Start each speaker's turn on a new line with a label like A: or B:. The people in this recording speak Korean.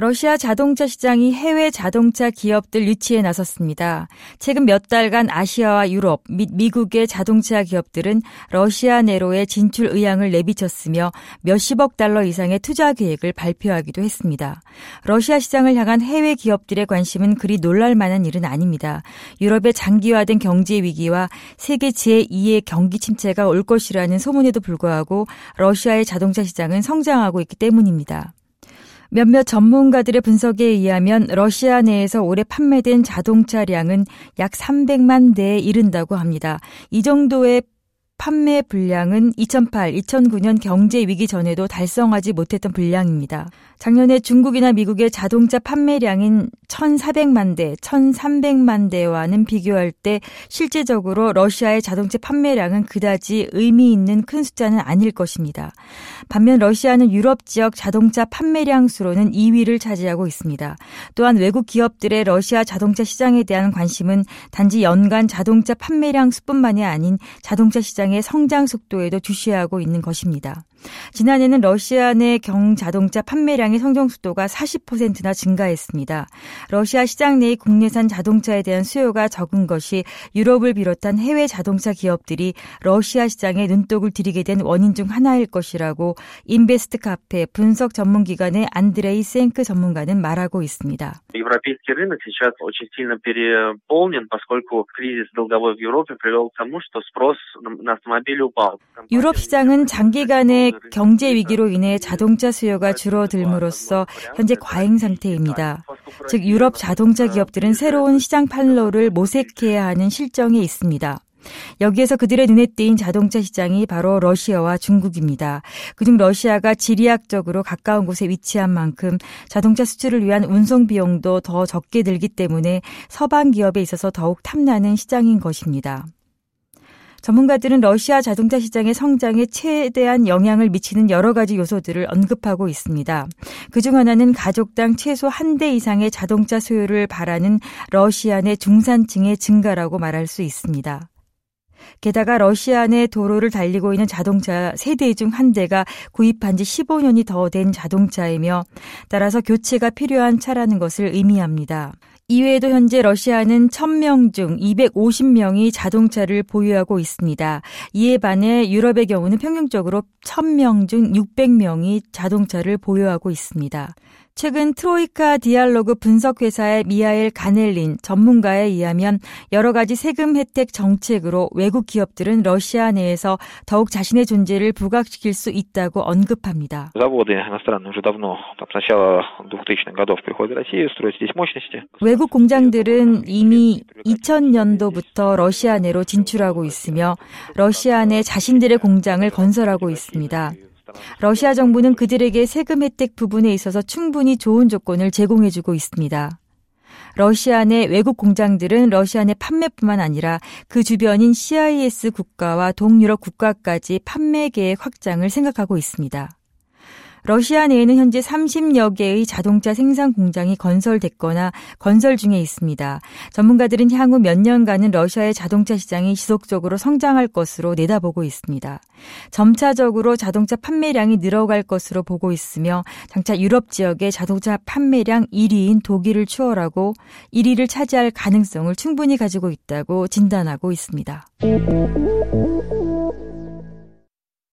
A: 러시아 자동차 시장이 해외 자동차 기업들 유치에 나섰습니다. 최근 몇 달간 아시아와 유럽 및 미국의 자동차 기업들은 러시아 내로의 진출 의향을 내비쳤으며 몇십억 달러 이상의 투자 계획을 발표하기도 했습니다. 러시아 시장을 향한 해외 기업들의 관심은 그리 놀랄 만한 일은 아닙니다. 유럽의 장기화된 경제 위기와 세계 제2의 경기 침체가 올 것이라는 소문에도 불구하고 러시아의 자동차 시장은 성장하고 있기 때문입니다. 몇몇 전문가들의 분석에 의하면 러시아 내에서 올해 판매된 자동차량은 약 300만 대에 이른다고 합니다. 이 정도의 판매 분량은 2008, 2009년 경제 위기 전에도 달성하지 못했던 분량입니다. 작년에 중국이나 미국의 자동차 판매량인 1,400만 대, 1,300만 대와는 비교할 때 실제적으로 러시아의 자동차 판매량은 그다지 의미 있는 큰 숫자는 아닐 것입니다. 반면 러시아는 유럽 지역 자동차 판매량 수로는 2위를 차지하고 있습니다. 또한 외국 기업들의 러시아 자동차 시장에 대한 관심은 단지 연간 자동차 판매량 수뿐만이 아닌 자동차 시장 의 성장 속도에도 주시하고 있는 것입니다. 지난해는 러시아 내 경자동차 판매량의 성장속도가 40%나 증가했습니다. 러시아 시장 내의 국내산 자동차에 대한 수요가 적은 것이 유럽을 비롯한 해외 자동차 기업들이 러시아 시장에 눈독을 들이게 된 원인 중 하나일 것이라고 인베스트 카페 분석 전문 기관의 안드레이 센크 전문가는 말하고 있습니다. 유럽 시장은 장기간의 경제 위기로 인해 자동차 수요가 줄어들므로써 현재 과잉 상태입니다. 즉 유럽 자동차 기업들은 새로운 시장 판로를 모색해야 하는 실정에 있습니다. 여기에서 그들의 눈에 띄인 자동차 시장이 바로 러시아와 중국입니다. 그중 러시아가 지리학적으로 가까운 곳에 위치한 만큼 자동차 수출을 위한 운송 비용도 더 적게 들기 때문에 서방 기업에 있어서 더욱 탐나는 시장인 것입니다. 전문가들은 러시아 자동차 시장의 성장에 최대한 영향을 미치는 여러 가지 요소들을 언급하고 있습니다. 그중 하나는 가족당 최소 한 대 이상의 자동차 소유를 바라는 러시아 내 중산층의 증가라고 말할 수 있습니다. 게다가 러시아 내 도로를 달리고 있는 자동차 세대 중 한 대가 구입한 지 15년이 더 된 자동차이며 따라서 교체가 필요한 차라는 것을 의미합니다. 이외에도 현재 러시아는 1000명 중 250명이 자동차를 보유하고 있습니다. 이에 반해 유럽의 경우는 평균적으로 1000명 중 600명이 자동차를 보유하고 있습니다. 최근 트로이카 디알로그 분석회사의 미하엘 가넬린 전문가에 의하면 여러 가지 세금 혜택 정책으로 외국 기업들은 러시아 내에서 더욱 자신의 존재를 부각시킬 수 있다고 언급합니다. 외국 공장들은 이미 2000년도부터 러시아 내로 진출하고 있으며 러시아 내 자신들의 공장을 건설하고 있습니다. 러시아 정부는 그들에게 세금 혜택 부분에 있어서 충분히 좋은 조건을 제공해주고 있습니다. 러시아 내 외국 공장들은 러시아 내 판매뿐만 아니라 그 주변인 CIS 국가와 동유럽 국가까지 판매 계획 확장을 생각하고 있습니다. 러시아 내에는 현재 30여 개의 자동차 생산 공장이 건설됐거나 건설 중에 있습니다. 전문가들은 향후 몇 년간은 러시아의 자동차 시장이 지속적으로 성장할 것으로 내다보고 있습니다. 점차적으로 자동차 판매량이 늘어갈 것으로 보고 있으며 장차 유럽 지역의 자동차 판매량 1위인 독일을 추월하고 1위를 차지할 가능성을 충분히 가지고 있다고 진단하고 있습니다.